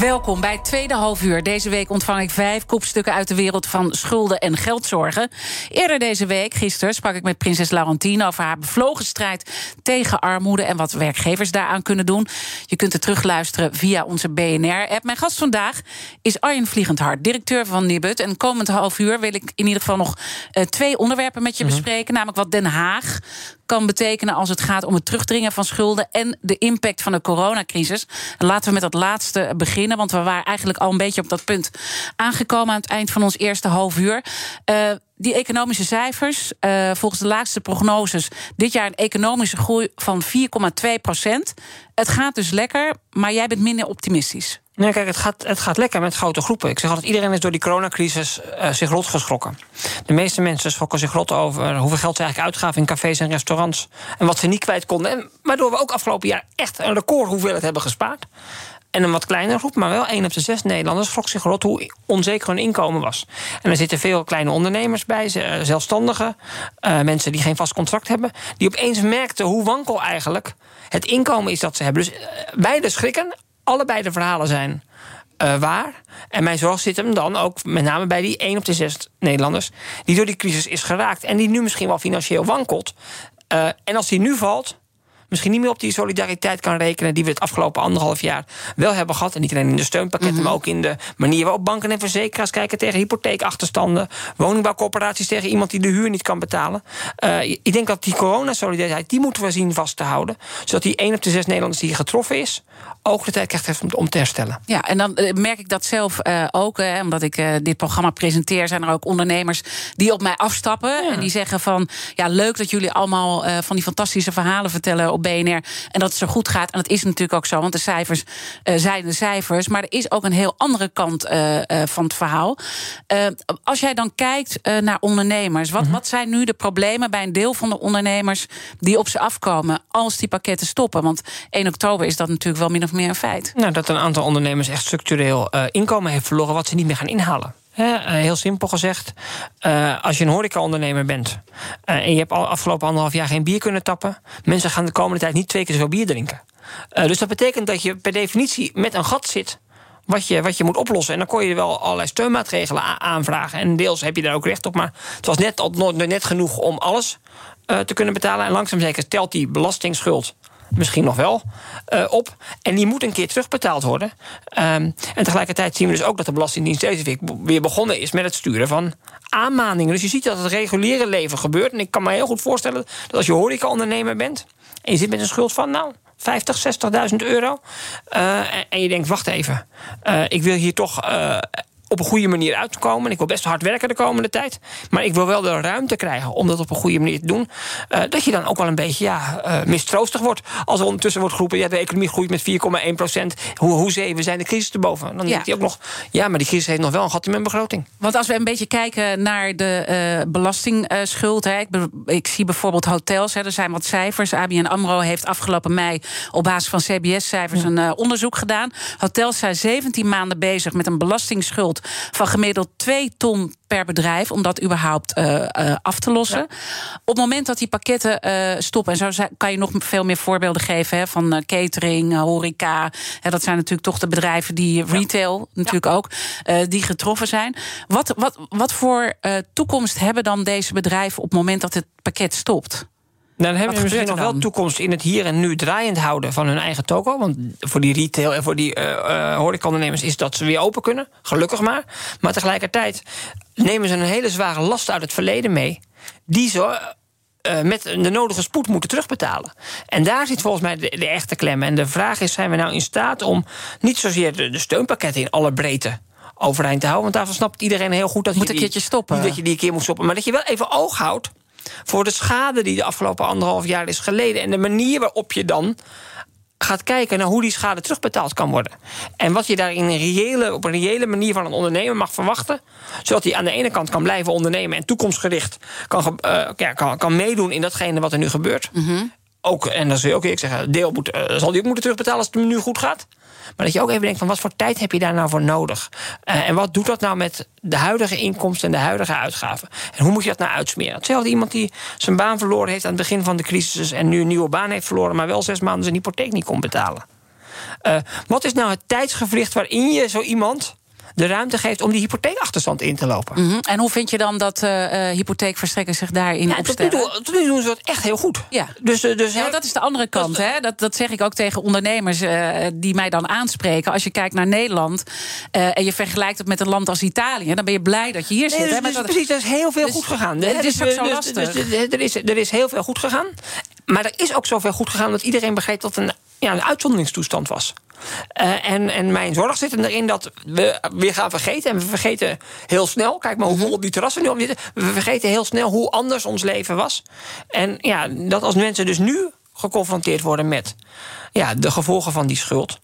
Welkom bij het tweede halfuur. Deze week ontvang ik vijf kopstukken uit de wereld van schulden en geldzorgen. Eerder deze week, gisteren, sprak ik met prinses Laurentine over haar bevlogen strijd tegen armoede en wat werkgevers daaraan kunnen doen. Je kunt het terugluisteren via onze BNR-app. Mijn gast vandaag is Arjen Vliegendhart, directeur van Nibud. En komend half uur wil ik in ieder geval nog uh, twee onderwerpen met je mm -hmm. bespreken. Namelijk wat Den Haag kan betekenen als het gaat om het terugdringen van schulden en de impact van de coronacrisis. Laten we met dat laatste beginnen, want we waren eigenlijk al een beetje op dat punt aangekomen aan het eind van ons eerste half uur. Uh, die economische cijfers, uh, volgens de laatste prognoses, dit jaar een economische groei van 4,2 procent. Het gaat dus lekker, maar jij bent minder optimistisch. Nee, kijk, het gaat, het gaat lekker met grote groepen. Ik zeg altijd, iedereen is door die coronacrisis uh, zich rot geschrokken. De meeste mensen schrokken zich rot over hoeveel geld ze eigenlijk uitgaven in cafés en restaurants. En wat ze niet kwijt konden. En waardoor we ook afgelopen jaar echt een record hoeveelheid hebben gespaard. En een wat kleinere groep, maar wel één op de zes Nederlanders schrok zich rot hoe onzeker hun inkomen was. En er zitten veel kleine ondernemers bij, zelfstandigen, uh, mensen die geen vast contract hebben, die opeens merkten hoe wankel eigenlijk het inkomen is dat ze hebben. Dus beide schrikken, allebei de verhalen zijn waar. En mijn zorg zit hem dan ook met name bij die 1 op de 6 Nederlanders... die door die crisis is geraakt en die nu misschien wel financieel wankelt. En als die nu valt, misschien niet meer op die solidariteit kan rekenen... die we het afgelopen anderhalf jaar wel hebben gehad. En niet alleen in de steunpakketten, mm -hmm. maar ook in de manier waarop banken en verzekeraars kijken tegen hypotheekachterstanden. Woningbouwcorporaties tegen iemand die de huur niet kan betalen. Uh, ik denk dat die coronasolidariteit, die moeten we zien vast te houden. Zodat die 1 op de 6 Nederlanders die getroffen is, ook de tijd krijgt om, om te herstellen. Ja, en dan uh, merk ik dat zelf uh, ook. Hè, omdat ik uh, dit programma presenteer, zijn er ook ondernemers die op mij afstappen. Ja. En die zeggen van, ja, leuk dat jullie allemaal van die fantastische verhalen vertellen op BNR. En dat het zo goed gaat. En dat is natuurlijk ook zo, want de cijfers zijn de cijfers. Maar er is ook een heel andere kant van het verhaal. als jij dan kijkt naar ondernemers, wat, mm -hmm. wat zijn nu de problemen bij een deel van de ondernemers die op ze afkomen als die pakketten stoppen? Want 1 oktober is dat natuurlijk wel min of een feit. Nou, dat een aantal ondernemers echt structureel uh, inkomen heeft verloren wat ze niet meer gaan inhalen. He, uh, heel simpel gezegd, uh, als je een horecaondernemer bent en je hebt al afgelopen anderhalf jaar geen bier kunnen tappen, mensen gaan de komende tijd niet twee keer zoveel bier drinken. dus dat betekent dat je per definitie met een gat zit wat je, wat je moet oplossen. En dan kon je wel allerlei steunmaatregelen aanvragen. En deels heb je daar ook recht op. Maar het was net, net genoeg om alles te kunnen betalen. En langzaam zeker telt die belastingsschuld misschien nog wel uh, op. En die moet een keer terugbetaald worden. Um, en tegelijkertijd zien we dus ook dat de Belastingdienst deze week weer begonnen is met het sturen van aanmaningen. Dus je ziet dat het reguliere leven gebeurt. En ik kan me heel goed voorstellen dat als je horecaondernemer bent en je zit met een schuld van, nou, 50, 60.000 euro. Uh, en je denkt, wacht even, uh, ik wil hier toch op een goede manier uit te komen. Ik wil best hard werken de komende tijd. Maar ik wil wel de ruimte krijgen om dat op een goede manier te doen. Uh, dat je dan ook wel een beetje ja, uh, mistroostig wordt. Als er ondertussen wordt geroepen: ja, de economie groeit met 4,1 procent. Hoe, hoezee, we zijn de crisis te boven. Dan ja. denkt hij ook nog: ja, maar die crisis heeft nog wel een gat in mijn begroting. Want als we een beetje kijken naar de uh, belastingschuld. Hè, ik, ik, zie bijvoorbeeld hotels. Hè, er zijn wat cijfers. ABN Amro heeft afgelopen mei op basis van CBS-cijfers ja. een onderzoek gedaan. Hotels zijn 17 maanden bezig met een van gemiddeld 2 ton per bedrijf om dat überhaupt uh, uh, af te lossen. Ja. Op het moment dat die pakketten uh, stoppen, en zo kan je nog veel meer voorbeelden geven hè, van catering, horeca. Hè, dat zijn natuurlijk toch de bedrijven die retail ja. natuurlijk ja. ook, die getroffen zijn. Wat, wat, wat voor toekomst hebben dan deze bedrijven op het moment dat het pakket stopt? Nou, dan hebben we misschien nog wel toekomst in het hier en nu draaiend houden van hun eigen toko. Want voor die retail en voor die uh, uh, horecaondernemers is dat ze weer open kunnen. Gelukkig maar. Maar tegelijkertijd nemen ze een hele zware last uit het verleden mee. Die ze uh, met de nodige spoed moeten terugbetalen. En daar zit volgens mij de, de, echte klem. En de vraag is: zijn we nou in staat om niet zozeer de, de steunpakketten in alle breedte overeind te houden? Want daarvan snapt iedereen heel goed dat moet je een keertje stoppen. dat je die een keer moet stoppen. Maar dat je wel even oog houdt voor de schade die de afgelopen anderhalf jaar is geleden. En de manier waarop je dan gaat kijken naar hoe die schade terugbetaald kan worden. En wat je daar in een reële, op een reële manier van een ondernemer mag verwachten. Zodat hij aan de ene kant kan blijven ondernemen en toekomstgericht kan, uh, ja, kan, kan meedoen in datgene wat er nu gebeurt. Mm -hmm. Ook, en dat is ook ik zeg, deel moet, uh, zal die ook moeten terugbetalen als het nu goed gaat. Maar dat je ook even denkt van wat voor tijd heb je daar nou voor nodig? Uh, en wat doet dat nou met de huidige inkomsten en de huidige uitgaven? En hoe moet je dat nou uitsmeren? Hetzelfde iemand die zijn baan verloren heeft aan het begin van de crisis en nu een nieuwe baan heeft verloren, maar wel zes maanden zijn hypotheek niet kon betalen. Uh, wat is nou het tijdsgevricht waarin je zo iemand de ruimte geeft om die hypotheekachterstand in te lopen. Mm -hmm. En hoe vind je dan dat uh, hypotheekverstrekkers zich daarin ja, opstellen? Tot nu, tot nu doen ze dat echt heel goed. Ja, dus, dus, ja dat is de andere kant. Dat, hè? Dat, dat zeg ik ook tegen ondernemers uh, die mij dan aanspreken. Als je kijkt naar Nederland uh, en je vergelijkt het met een land als Italië... dan ben je blij dat je hier nee, zit. Dus, hè? dus, dat, precies, er is heel veel dus, goed gegaan. Het is ook zo dus, lastig. Dus, er, is, er is heel veel goed gegaan. Maar er is ook zoveel goed gegaan dat iedereen begreep dat een, ja, een uitzonderingstoestand was. Uh, en, en mijn zorg zit erin dat we weer gaan vergeten. En we vergeten heel snel. Kijk maar hoe vol die terrassen nu op zitten. We vergeten heel snel hoe anders ons leven was. En ja, dat als mensen dus nu geconfronteerd worden met ja, de gevolgen van die schuld.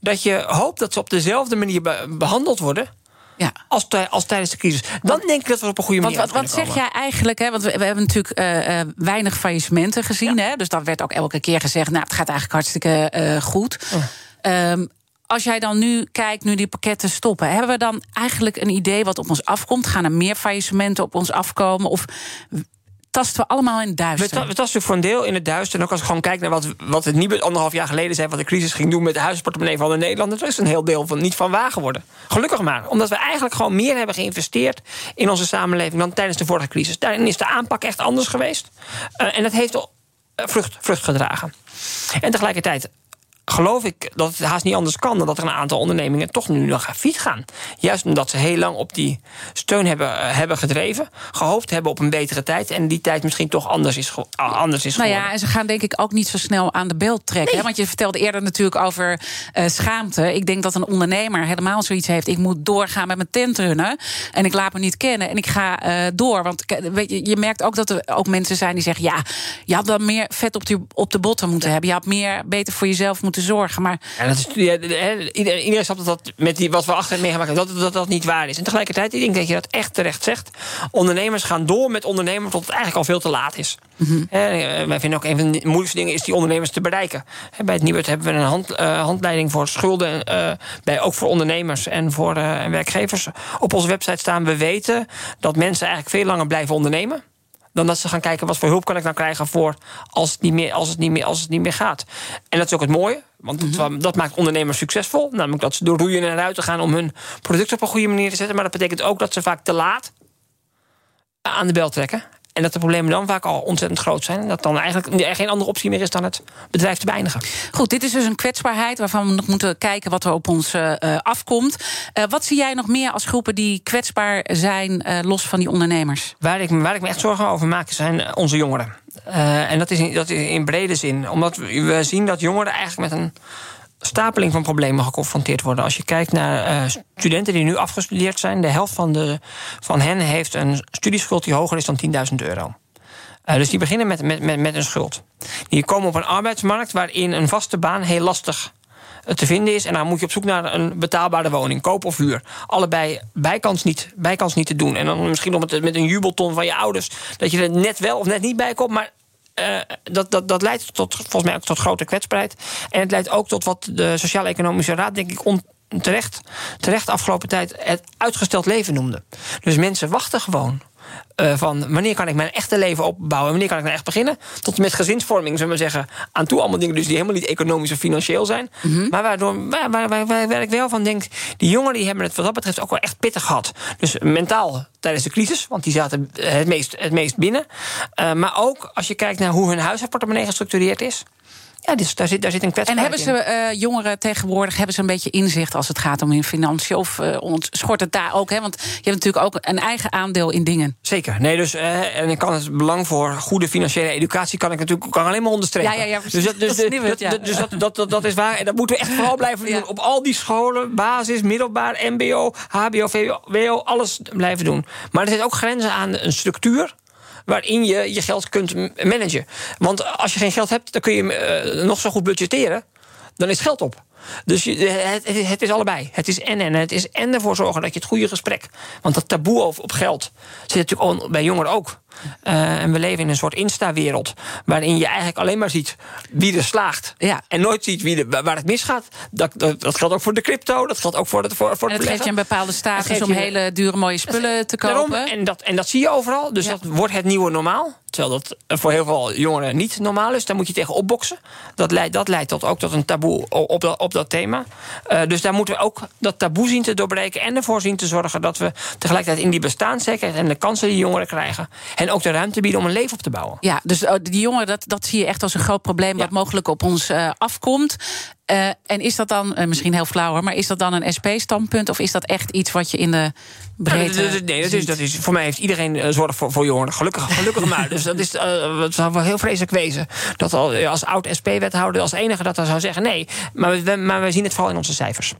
Dat je hoopt dat ze op dezelfde manier be behandeld worden. Ja. Als, als, tijdens de crisis. Dan denk ik dat we op een goede manier. Want, wat, wat zeg jij eigenlijk? Hè? Want we, we hebben natuurlijk uh, uh, weinig faillissementen gezien. Ja. Hè? Dus dat werd ook elke keer gezegd. Nou, het gaat eigenlijk hartstikke uh, goed. Ja. Um, als jij dan nu kijkt, nu die pakketten stoppen, hebben we dan eigenlijk een idee wat op ons afkomt? Gaan er meer faillissementen op ons afkomen? Of tasten we allemaal in het duister? We, we tasten voor een deel in het duister. En ook als ik gewoon kijk naar wat, wat het niet anderhalf jaar geleden zei, wat de crisis ging doen met de huisportemonnee van de Nederlanders, is een heel deel van niet van waar geworden. Gelukkig maar. Omdat we eigenlijk gewoon meer hebben geïnvesteerd in onze samenleving dan tijdens de vorige crisis. Daarin is de aanpak echt anders geweest. Uh, en dat heeft uh, vrucht, vrucht gedragen. En tegelijkertijd geloof ik dat het haast niet anders kan dan dat er een aantal ondernemingen toch nu nog failliet gaan. Juist omdat ze heel lang op die steun hebben, uh, hebben gedreven, gehoopt hebben op een betere tijd en die tijd misschien toch anders is, uh, anders is nou geworden. ja, en ze gaan denk ik ook niet zo snel aan de bel trekken. Nee. Hè? Want je vertelde eerder natuurlijk over uh, schaamte. Ik denk dat een ondernemer helemaal zoiets heeft. Ik moet doorgaan met mijn tentrunnen en ik laat me niet kennen en ik ga uh, door. Want weet je, je merkt ook dat er ook mensen zijn die zeggen: ja, je had dan meer vet op, die, op de botten moeten ja. hebben. Je had meer beter voor jezelf moeten zorgen. Maar... Ja, dat is, ja, iedereen, iedereen snapt dat, dat met die, wat we achter meegemaakt hebben, dat, dat dat niet waar is. En tegelijkertijd, ik denk dat je dat echt terecht zegt. Ondernemers gaan door met ondernemen tot het eigenlijk al veel te laat is. Mm -hmm. Wij vinden ook een van de moeilijkste dingen is die ondernemers te bereiken. Bij het Nieuwet hebben we een hand, uh, handleiding voor schulden, uh, bij, ook voor ondernemers en voor uh, werkgevers. Op onze website staan we weten dat mensen eigenlijk veel langer blijven ondernemen dan dat ze gaan kijken wat voor hulp kan ik nou krijgen voor als het niet meer, als het niet meer, als het niet meer gaat. En dat is ook het mooie. Want dat, Mhm. dat maakt ondernemers succesvol. Namelijk dat ze door roeien en ruiten gaan om hun product op een goede manier te zetten. Maar dat betekent ook dat ze vaak te laat aan de bel trekken. En dat de problemen dan vaak al ontzettend groot zijn. En dat dan eigenlijk er geen andere optie meer is dan het bedrijf te beëindigen. Goed, dit is dus een kwetsbaarheid waarvan we nog moeten kijken wat er op ons eh, eh, afkomt. Eh, wat zie jij nog meer als groepen die kwetsbaar zijn, los van die ondernemers? Waar ik, waar ik me echt zorgen over maak, zijn onze jongeren. En dat is, in, dat is in brede zin. Omdat we zien dat jongeren eigenlijk met een stapeling van problemen geconfronteerd worden. Als je kijkt naar eh, studenten die nu afgestudeerd zijn, de helft van, de, van hen heeft een studieschuld die hoger is dan 10.000 euro. Eh, dus die beginnen met, met, met, met een schuld. Die komen op een arbeidsmarkt waarin een vaste baan heel lastig eh, te vinden is. En dan moet je op zoek naar een betaalbare woning, koop of huur. Allebei bijkans niet, bijkans niet te doen. En dan misschien nog met, met een jubelton van je ouders dat je er net wel of net niet bij komt. Maar eh, dat, dat, dat leidt tot, volgens mij ook tot grote kwetsbaarheid. En het leidt ook tot wat de Sociaal-Economische Raad, denk ik, on, terecht, terecht afgelopen tijd het uitgesteld leven noemde. Dus mensen wachten gewoon. Eh, van wanneer kan ik mijn echte leven opbouwen en wanneer kan ik nou echt beginnen? Tot en met gezinsvorming, zullen we zeggen. Aan toe allemaal dingen dus die helemaal niet economisch of financieel zijn. Maar waardoor, waar, waar, waar, waar, waar ik wel van denk, die jongeren die hebben het wat dat betreft ook wel echt pittig gehad. Dus mentaal tijdens de crisis, want die zaten het meest, het meest binnen. Eh, maar ook als je kijkt naar hoe hun huishoudportemonnee gestructureerd is. Ja, dus daar, zit, daar zit een En kwetsbaarheid hebben ze eh, jongeren tegenwoordig hebben ze een beetje inzicht als het gaat om hun financiën? Of eh, ont- schort het daar ook? Hè? Want je hebt natuurlijk ook een eigen aandeel in dingen. Zeker. Nee, dus, eh, en ik kan het belang voor goede financiële educatie kan ik natuurlijk kan alleen maar onderstrepen. Ja, ja, ja. Dus, dat, dus, Dat dat, dat- dus dat, dat, dat, dat is waar. En dat moeten we echt vooral blijven doen. Ja. Op al die scholen, basis, middelbaar, MBO, HBO, VWO, WO, alles blijven doen. Maar er zit ook grenzen aan een structuur waarin je je geld kunt managen. Want als je geen geld hebt, dan kun je eh, nog zo goed budgetteren. Dan is geld op. Dus je, het, het- is allebei. Het is en en. Het is en ervoor zorgen dat je het goede gesprek. Want dat taboe op, op geld zit natuurlijk bij jongeren ook. Eh, en we leven in een soort Insta-wereld. waarin je eigenlijk alleen maar ziet wie er slaagt. Ja. En nooit ziet wie er, waar het misgaat. Dat, dat, dat geldt ook voor de crypto. Dat geldt ook voor het, voor, voor En het geeft je een bepaalde status om je- hele dure mooie spullen te kopen. Daarom, en, dat, en dat zie je overal. Dus Ja. dat wordt het nieuwe normaal. Terwijl dat voor heel veel jongeren niet normaal is. Daar moet je tegen opboksen. Dat leidt, dat leidt tot, ook tot een taboe o- op dat, op dat thema. Eh, dus daar moeten we ook dat taboe zien te doorbreken. En ervoor zien te zorgen dat we tegelijkertijd in die bestaanszekerheid en de kansen die jongeren krijgen. en ook de ruimte bieden om een leven op te bouwen. Ja, dus oh, die jongeren, dat, dat zie je echt als een groot probleem... wat mogelijk op ons eh, afkomt. Eh, en is dat dan, eh, misschien heel flauw hoor... maar is dat dan een SP-standpunt... of is dat echt iets wat je in de breedte Nee, dat- dat- nee, dat is, dat is, voor mij heeft iedereen eh, zorg voor, voor jongeren. Gelukkig, gelukkig maar. Dus dat is, het zou wel heel vreselijk wezen. Dat al, als oud-SP-wethouder als enige dat dan zou zeggen... nee, maar we, maar we zien het vooral in onze cijfers.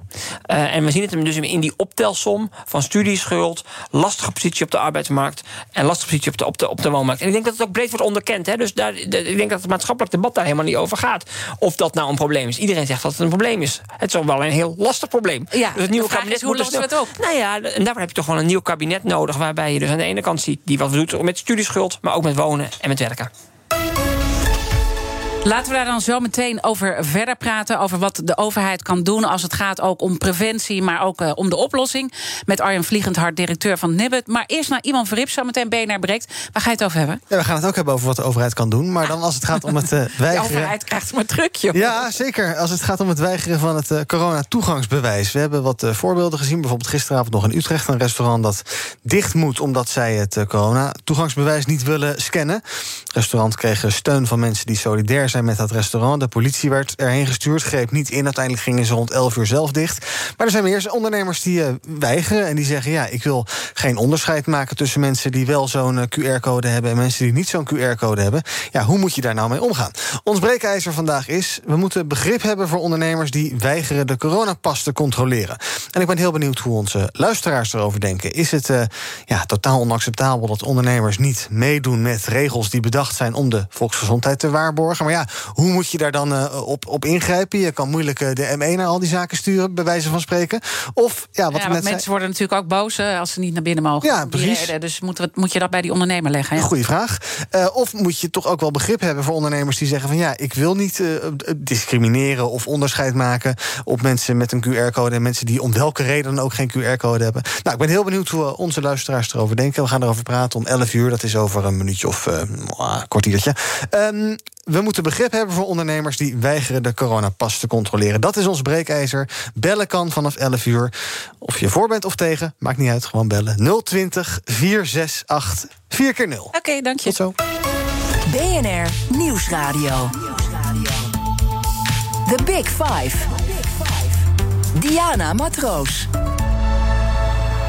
En we zien het hem dus in die optelsom van studieschuld... lastige positie op de arbeidsmarkt... en lastige positie op de, op de, op de woonmarkt. En ik denk dat het ook breed wordt onderkend. Hè? Dus daar, de- ik denk dat het maatschappelijk debat daar helemaal niet over gaat. Of dat nou een probleem is. Iedereen zegt dat het een probleem is. Het is ook wel een heel lastig probleem. Ja, dus het nieuwe kabinet moet er lossen we het snel- Nou ja, en daarvoor heb je toch wel een nieuw kabinet nodig. Waarbij je dus aan de ene kant ziet die wat doet met studieschuld, maar ook met wonen en met werken. Laten we daar dan zo meteen over verder praten. Over wat de overheid kan doen als het gaat ook om preventie, maar ook eh, om de oplossing. Met Arjen Vliegendhart, directeur van Nibbet. Maar eerst naar Iman Verrip, zo meteen BNR Breekt. Waar ga je het over hebben? Ja, we gaan het ook hebben over wat de overheid kan doen. Maar dan als het gaat om het eh, De weigeren... overheid krijgt maar druk, joh. Ja, zeker. Als het gaat om het weigeren van het eh, corona-toegangsbewijs. We hebben wat voorbeelden gezien. Bijvoorbeeld gisteravond nog in Utrecht een restaurant dat dicht moet... omdat zij het corona-toegangsbewijs niet willen scannen. Het restaurant kreeg steun van mensen die solidair zijn met dat restaurant. De politie werd erheen gestuurd, greep niet in. Uiteindelijk gingen ze rond 11 uur zelf dicht. Maar er zijn meer ondernemers die eh, weigeren en die zeggen... ja, ik wil geen onderscheid maken tussen mensen die wel zo'n eh, QR-code hebben... en mensen die niet zo'n QR-code hebben. Ja, hoe moet je daar nou mee omgaan? Ons breekijzer vandaag is... we moeten begrip hebben voor ondernemers die weigeren de coronapas te controleren. En ik ben heel benieuwd hoe onze luisteraars erover denken. Is het eh, ja, totaal onacceptabel dat ondernemers niet meedoen met regels die bedacht zijn om de volksgezondheid te waarborgen? Maar ja, ja, hoe moet je daar dan uh, op, op ingrijpen? Je kan moeilijk uh, de ME naar al die zaken sturen, bij wijze van spreken. Of, ja, wat ja, net mensen worden natuurlijk ook boos als ze niet naar binnen mogen. Ja, precies. dus moet, moet je dat bij die ondernemer leggen? Ja? Goeie vraag. Uh, of moet je toch ook wel begrip hebben voor ondernemers die zeggen van ja, ik wil niet discrimineren of onderscheid maken op mensen met een QR-code en mensen die om welke reden dan ook geen QR-code hebben. Nou, ik ben heel benieuwd hoe onze luisteraars erover denken. We gaan erover praten om 11 uur. Dat is over een minuutje of een kwartiertje. Um, we moeten begrip hebben voor ondernemers die weigeren de coronapas te controleren. Dat is ons breekijzer. Bellen kan vanaf 11 uur. Of je voor bent of tegen, maakt niet uit, gewoon bellen. 020 468 4 keer 0 Oké, okay, dank je. Tot zo. BNR Nieuwsradio. The Big Five. Diana Matroos.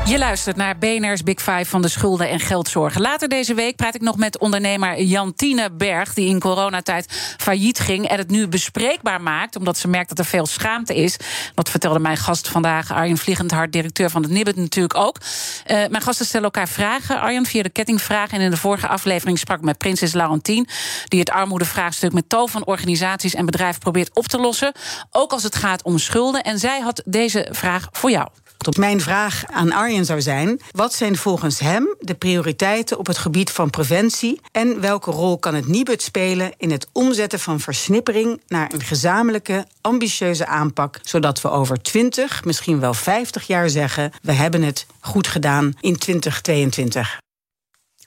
Je luistert naar BNR's Big Five van de schulden en geldzorgen. Later deze week praat ik nog met ondernemer Jantine Berg... die in coronatijd failliet ging en het nu bespreekbaar maakt... omdat ze merkt dat er veel schaamte is. Dat vertelde mijn gast vandaag, Arjen Vliegendhart... directeur van het Nibbet natuurlijk ook. Uh, mijn gasten stellen elkaar vragen, Arjen, via de kettingvraag... en in de vorige aflevering sprak ik met prinses Laurentien... die het armoedevraagstuk met tal van organisaties en bedrijven probeert op te lossen. Ook als het gaat om schulden. En zij had deze vraag voor jou. Mijn vraag aan Arjen zou zijn: wat zijn volgens hem de prioriteiten op het gebied van preventie en welke rol kan het Nibud spelen in het omzetten van versnippering naar een gezamenlijke, ambitieuze aanpak, zodat we over 20, misschien wel 50 jaar zeggen: we hebben het goed gedaan in 2022?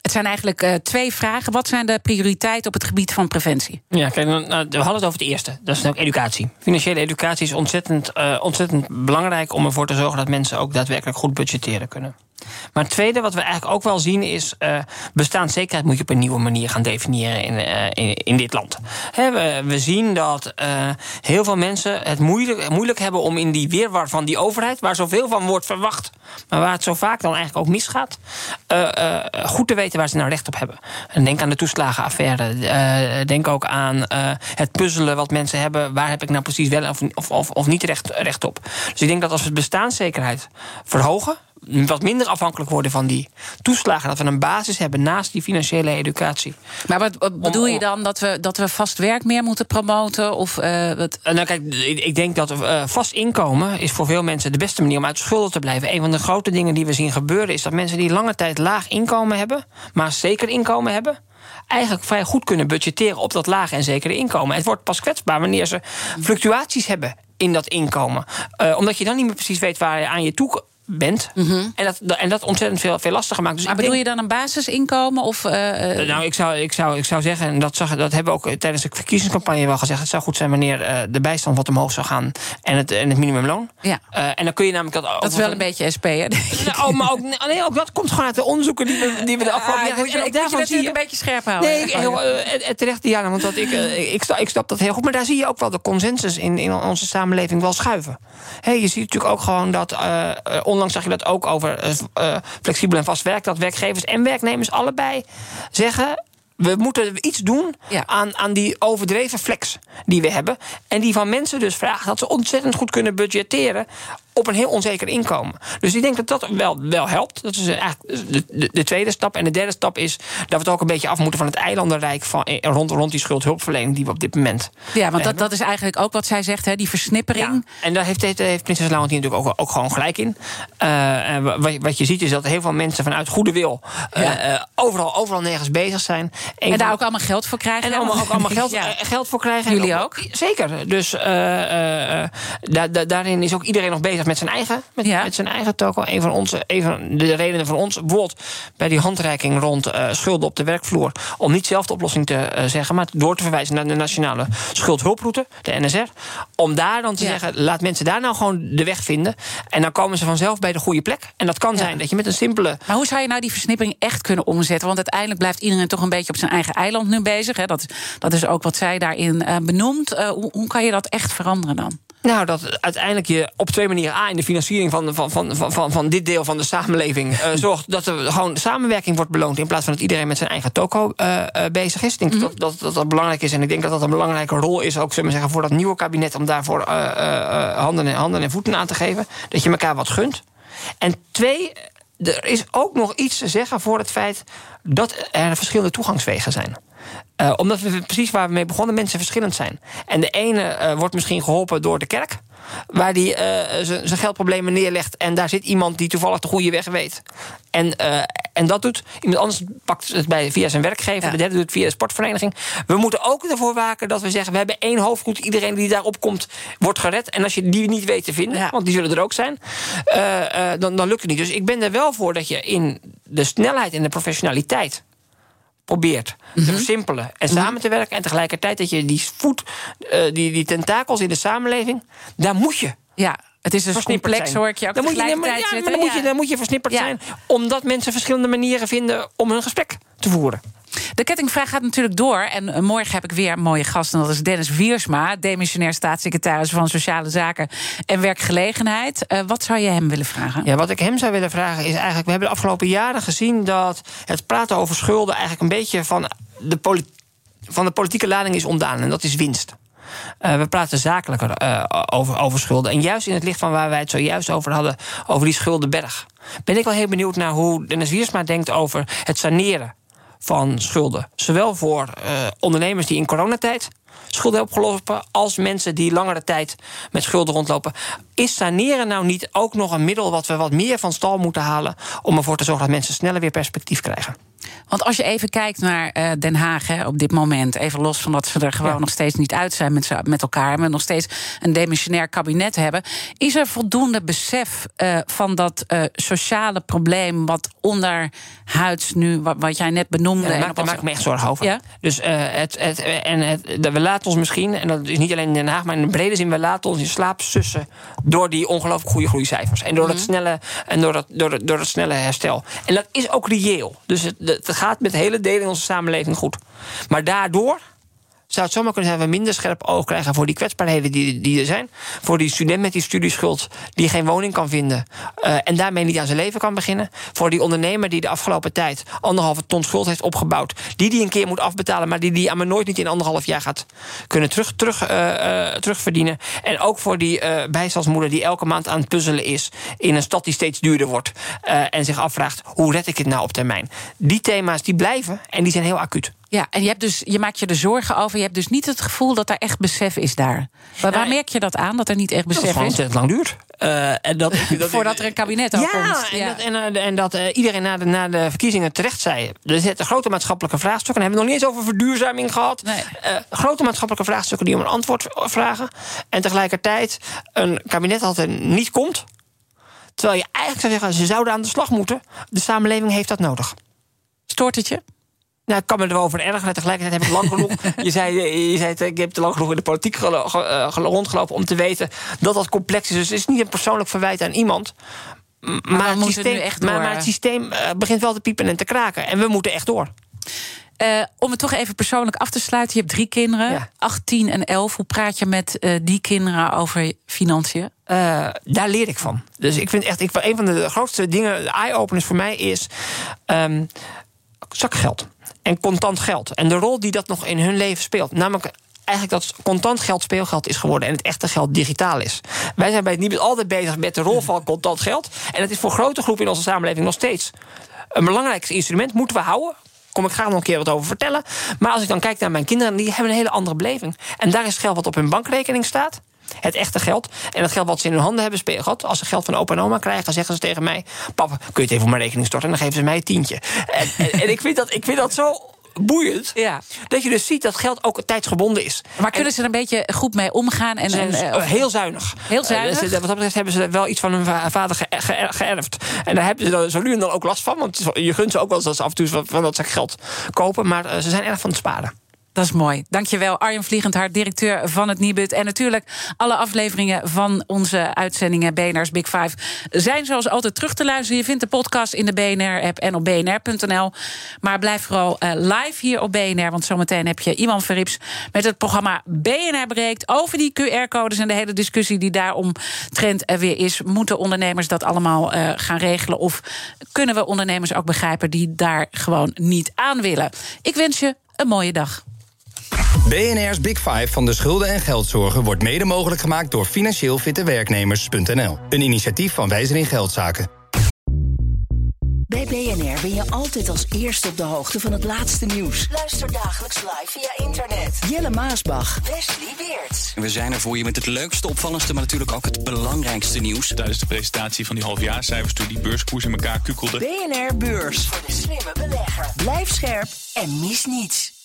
Het zijn eigenlijk uh, twee vragen. Wat zijn de prioriteiten op het gebied van preventie? Ja, kijk, nou, we hadden het over het eerste. Dat is ook educatie. Financiële educatie is ontzettend, uh, ontzettend belangrijk om ervoor te zorgen dat mensen ook daadwerkelijk goed budgetteren kunnen. Maar het tweede wat we eigenlijk ook wel zien is... Uh, bestaanszekerheid moet je op een nieuwe manier gaan definiëren in, uh, in, dit land. we, zien dat uh, heel veel mensen het moeilijk, moeilijk hebben om in die weerwar van die overheid... waar zoveel van wordt verwacht, maar waar het zo vaak dan eigenlijk ook misgaat... goed te weten waar ze nou recht op hebben. En denk aan de toeslagenaffaire. denk ook aan het puzzelen wat mensen hebben. Waar heb ik nou precies wel of, of, of niet recht, recht op? Dus ik denk dat als we bestaanszekerheid verhogen wat minder afhankelijk worden van die toeslagen. Dat we een basis hebben naast die financiële educatie. Maar wat, bedoel je dan? Dat we, dat we vast werk meer moeten promoten? Of, uh, wat? Nou, kijk, ik denk dat uh, vast inkomen is voor veel mensen de beste manier om uit schulden te blijven. Een van de grote dingen die we zien gebeuren is dat mensen die lange tijd laag inkomen hebben, maar zeker inkomen hebben eigenlijk vrij goed kunnen budgetteren op dat lage en zekere inkomen. Het wordt pas kwetsbaar wanneer ze fluctuaties hebben in dat inkomen. Uh, omdat je dan niet meer precies weet waar je aan je toe bent. Mhm. en, dat, en dat ontzettend veel, veel lastiger maakt. Dus maar bedoel je dan een basisinkomen? Of, uh, nou, ik zou, ik, zou, ik zou zeggen, en dat, zag, dat hebben we ook tijdens de verkiezingscampagne wel gezegd... het zou goed zijn wanneer uh, de bijstand wat omhoog zou gaan... en het, en het minimumloon. Ja. en dan kun je namelijk... Dat, dat is wel een beetje SP, hè? Nou, oh, maar ook, nee, ook dat komt gewoon uit de onderzoeken die we, die we de afgelopen ah, jaren... En ik daarvan zie je een beetje scherp houden. Nee, heel, terecht, Diana, want dat ik, ik, snap, ik snap dat heel goed. Maar daar zie je ook wel de consensus in, in onze samenleving wel schuiven. Hey, je ziet natuurlijk ook gewoon dat... onlangs zag je dat ook over uh, flexibel en vast werk, dat werkgevers en werknemers allebei zeggen we moeten iets doen aan, aan die overdreven flex die we hebben. En die van mensen dus vragen dat ze ontzettend goed kunnen budgetteren op een heel onzeker inkomen. Dus ik denk dat dat wel, wel helpt. Dat is eigenlijk de, de, de, tweede stap. En de derde stap is dat we het ook een beetje af moeten van het eilandenrijk van, eh, rond, rond die schuldhulpverlening die we op dit moment. Ja, want dat, dat is eigenlijk ook wat zij zegt, hè, die versnippering. Ja, en daar heeft, heeft, heeft prinses natuurlijk ook, ook gewoon gelijk in. Uh, wat, wat je ziet is dat heel veel mensen vanuit goede wil uh, overal, overal nergens bezig zijn. en daar ook allemaal geld voor krijgen. En allemaal, ook allemaal geld, geld voor krijgen. Jullie ook? Zeker. Dus daarin is ook iedereen nog bezig met zijn eigen, met, met zijn eigen toko. Een van, onze, een van de redenen van ons, bijvoorbeeld bij die handreiking rond uh, schulden op de werkvloer, om niet zelf de oplossing te uh, zeggen, maar door te verwijzen naar de nationale schuldhulproute, de NSR. Om daar dan te zeggen, laat mensen daar nou gewoon de weg vinden. En dan komen ze vanzelf bij de goede plek. En dat kan ja. zijn dat je met een simpele. Maar hoe zou je nou die versnippering echt kunnen omzetten? Want uiteindelijk blijft iedereen toch een beetje op zijn eigen eiland nu bezig. Hè? Dat, dat is ook wat zij daarin uh, benoemt. hoe, hoe kan je dat echt veranderen dan? Nou, dat uiteindelijk je op twee manieren... A, in de financiering van, van, van, van, van dit deel van de samenleving... Uh, zorgt dat er gewoon samenwerking wordt beloond... in plaats van dat iedereen met zijn eigen toko uh, uh, bezig is. Ik denk mm -hmm. dat, dat, dat belangrijk is. En ik denk dat dat een belangrijke rol is... ook zullen we zeggen, voor dat nieuwe kabinet... om daarvoor handen, en, handen en voeten aan te geven. Dat je elkaar wat gunt. En twee, er is ook nog iets te zeggen voor het feit... dat er verschillende toegangswegen zijn. Uh, omdat we precies waar we mee begonnen, mensen verschillend zijn. En de ene uh, wordt misschien geholpen door de kerk waar hij uh, zijn geldproblemen neerlegt. En daar zit iemand die toevallig de goede weg weet. En, en dat doet. Iemand anders pakt het bij, via zijn werkgever. Ja. De derde doet het via de sportvereniging. We moeten ook ervoor waken dat we zeggen: we hebben één hoofdgoed. Iedereen die daarop komt, wordt gered. En als je die niet weet te vinden, ja. want die zullen er ook zijn, dan, dan lukt het niet. Dus ik ben er wel voor dat je in de snelheid en de professionaliteit probeert te mhm. versimpelen en mhm. samen te werken. En tegelijkertijd dat je die voet, uh, die, die tentakels in de samenleving, daar moet je. Ja. Het is dus complex, hoor ik je ook dan moet je, ja, maar dan, moet je, dan moet je versnipperd zijn... omdat mensen verschillende manieren vinden om hun gesprek te voeren. De kettingvraag gaat natuurlijk door. En eh, morgen heb ik weer een mooie gast. En dat is Dennis Wiersma, demissionair staatssecretaris van Sociale Zaken en Werkgelegenheid. Uh, wat zou je hem willen vragen? Ja, wat ik hem zou willen vragen is eigenlijk: we hebben de afgelopen jaren gezien dat het praten over schulden eigenlijk een beetje van de, van de politieke lading is ontdaan. En dat is winst. Uh, we praten zakelijker over, over schulden. En juist in het licht van waar wij het zojuist over hadden, over die schuldenberg, ben ik wel heel benieuwd naar hoe Dennis Wiersma denkt over het saneren van schulden. Zowel voor uh, ondernemers die in coronatijd schulden opgelopen, als mensen die langere tijd met schulden rondlopen. Is saneren nou niet ook nog een middel wat we wat meer van stal moeten halen om ervoor te zorgen dat mensen sneller weer perspectief krijgen? Want als je even kijkt naar uh, Den Haag hè, op dit moment, even los van dat ze er gewoon ja. nog steeds niet uit zijn met, met elkaar, en we nog steeds een demissionair kabinet hebben, is er voldoende besef uh, van dat uh, sociale probleem wat onderhuids nu, wat, wat jij net benoemde. Ja, daar maak, ik me echt zorgen over. Ja? Dus het, het, en het, we laten ons misschien, en dat is niet alleen in Den Haag, maar in de brede zin, we laten ons in slaap sussen door die ongelooflijk goede groeicijfers. En door, mm -hmm. het, snelle, en door, het, door, het, door het snelle herstel. En dat is ook reëel. Dus het, het gaat met hele delen in onze samenleving goed. Maar daardoor zou het zomaar kunnen zijn dat we minder scherp oog krijgen voor die kwetsbaarheden die, die er zijn. Voor die student met die studieschuld die geen woning kan vinden uh, en daarmee niet aan zijn leven kan beginnen. Voor die ondernemer die de afgelopen tijd anderhalve ton schuld heeft opgebouwd, die die een keer moet afbetalen, maar die die aan me nooit niet in anderhalf jaar gaat kunnen terug, terug, uh, uh, terugverdienen. En ook voor die bijstandsmoeder die elke maand aan het puzzelen is in een stad die steeds duurder wordt en zich afvraagt hoe red ik het nou op termijn. Die thema's die blijven en die zijn heel acuut. Ja, en je, hebt dus, je maakt je er zorgen over. Je hebt dus niet het gevoel dat er echt besef is daar. Maar waar merk je dat aan, dat er niet echt besef dat is? Dat het lang duurt. Uh, en dat, dat Voordat er een kabinet ja, komt. En ja, dat, en, en dat uh, iedereen na de, na de verkiezingen terecht zei... er zitten grote maatschappelijke vraagstukken. En hebben we nog niet eens over verduurzaming gehad. Nee. Uh, grote maatschappelijke vraagstukken die om een antwoord vragen. En tegelijkertijd een kabinet altijd niet komt. Terwijl je eigenlijk zou zeggen, ze zouden aan de slag moeten. De samenleving heeft dat nodig. Stoort het je? Nou, ik kan me erover ergeren. Tegelijkertijd heb ik lang genoeg. je zei, je zei ik heb te lang genoeg in de politiek uh, rondgelopen om te weten dat dat complex is. Dus het is niet een persoonlijk verwijt aan iemand. Maar, maar, het, systeem, het maar, maar, het systeem begint wel te piepen en te kraken. En we moeten echt door. Uh, om het toch even persoonlijk af te sluiten. Je hebt drie kinderen, ja. 18 en 11. Hoe praat je met uh, die kinderen over financiën? Uh, daar leer ik van. Dus ik vind echt, ik, een van de grootste dingen, de eye-openers voor mij is um, zakgeld en contant geld. En de rol die dat nog in hun leven speelt. Namelijk eigenlijk dat contant geld speelgeld is geworden en het echte geld digitaal is. Wij zijn bij het niet altijd bezig met de rol van contant geld. En het is voor grote groepen in onze samenleving nog steeds een belangrijk instrument. Moeten we houden. Kom ik graag nog een keer wat over vertellen. Maar als ik dan kijk naar mijn kinderen, die hebben een hele andere beleving. En daar is geld wat op hun bankrekening staat. Het echte geld. En het geld wat ze in hun handen hebben speelgeld. Als ze geld van opa en oma krijgen, dan zeggen ze tegen mij: Papa, kun je het even op mijn rekening storten? En dan geven ze mij een tientje. En, en, en ik, vind dat, ik vind dat zo boeiend. Ja. Dat je dus ziet dat geld ook tijdsgebonden is. Maar kunnen ze er een beetje goed mee omgaan? En, en uh, heel zuinig. Heel zuinig? Uh, wat dat betreft hebben ze wel iets van hun vader ge ge geërfd. En daar hebben ze zo nu en dan ook last van. Want je gunt ze ook wel eens af en toe van, dat ze geld kopen. Maar ze zijn erg van het sparen. Dat is mooi. Dankjewel, Arjen Vliegendhart, directeur van het Nibud. En natuurlijk alle afleveringen van onze uitzendingen BNR's Big Five... zijn zoals altijd terug te luisteren. Je vindt de podcast in de BNR-app en op bnr.nl. Maar blijf vooral uh, live hier op BNR... want zometeen heb je Iman Verrips met het programma BNR Breekt... over die QR-codes en de hele discussie die daarom trend er weer is. Moeten ondernemers dat allemaal uh, gaan regelen? Of kunnen we ondernemers ook begrijpen die daar gewoon niet aan willen? Ik wens je een mooie dag. BNR's Big Five van de schulden en geldzorgen wordt mede mogelijk gemaakt door financieel fitte werknemers.nl. Een initiatief van Wijzer in Geldzaken. Bij BNR ben je altijd als eerste op de hoogte van het laatste nieuws. Luister dagelijks live via internet. Jelle Maasbach. Wesley Weert. We zijn er voor je met het leukste, opvallendste, maar natuurlijk ook het belangrijkste nieuws. Tijdens de presentatie van die halfjaarcijfers toen die beurskoers in elkaar kukkelde. BNR Beurs. Voor de slimme belegger. Blijf scherp en mis niets.